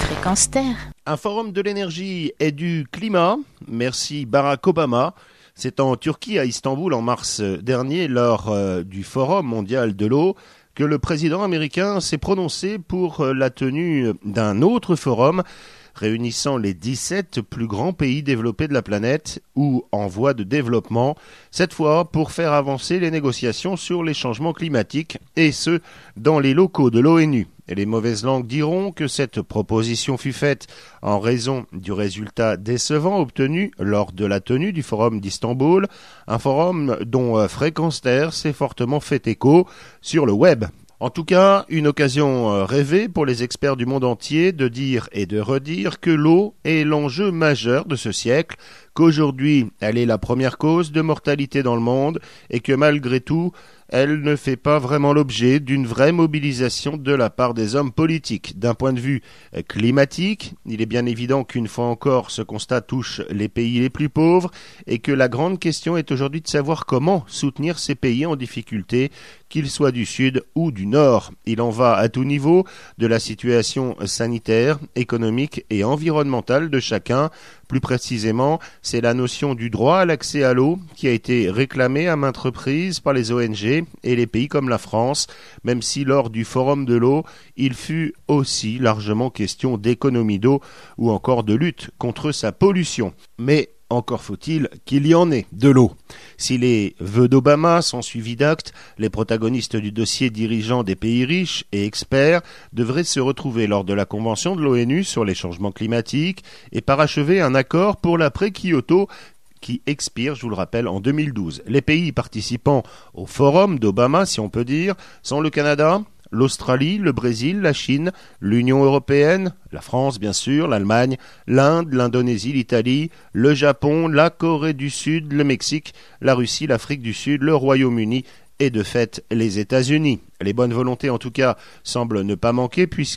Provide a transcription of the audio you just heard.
Fréquence Terre. Un forum de l'énergie et du climat. Merci Barack Obama. C'est en Turquie, à Istanbul, en mars dernier, lors euh, du Forum mondial de l'eau, que le président américain s'est prononcé pour euh, la tenue d'un autre forum réunissant les 17 plus grands pays développés de la planète ou en voie de développement, cette fois pour faire avancer les négociations sur les changements climatiques, et ce, dans les locaux de l'ONU. Et les mauvaises langues diront que cette proposition fut faite en raison du résultat décevant obtenu lors de la tenue du Forum d'Istanbul, un forum dont euh, Fréquence s'est fortement fait écho sur le web. En tout cas, une occasion euh, rêvée pour les experts du monde entier de dire et de redire que l'eau est l'enjeu majeur de ce siècle, qu'aujourd'hui elle est la première cause de mortalité dans le monde et que malgré tout elle ne fait pas vraiment l'objet d'une vraie mobilisation de la part des hommes politiques. D'un point de vue climatique, il est bien évident qu'une fois encore ce constat touche les pays les plus pauvres et que la grande question est aujourd'hui de savoir comment soutenir ces pays en difficulté, qu'ils soient du sud ou du nord. Il en va à tout niveau de la situation sanitaire, économique et environnementale de chacun. Plus précisément, c'est la notion du droit à l'accès à l'eau qui a été réclamée à maintes reprises par les ONG et les pays comme la France, même si lors du Forum de l'eau, il fut aussi largement question d'économie d'eau ou encore de lutte contre sa pollution. Mais encore faut-il qu'il y en ait de l'eau. Si les vœux d'Obama sont suivis d'actes, les protagonistes du dossier dirigeants des pays riches et experts devraient se retrouver lors de la Convention de l'ONU sur les changements climatiques et parachever un accord pour l'après-Kyoto qui expire, je vous le rappelle, en 2012. Les pays participant au forum d'Obama, si on peut dire, sont le Canada, l'Australie, le Brésil, la Chine, l'Union européenne, la France bien sûr, l'Allemagne, l'Inde, l'Indonésie, l'Italie, le Japon, la Corée du Sud, le Mexique, la Russie, l'Afrique du Sud, le Royaume-Uni et de fait les États-Unis. Les bonnes volontés en tout cas semblent ne pas manquer puisque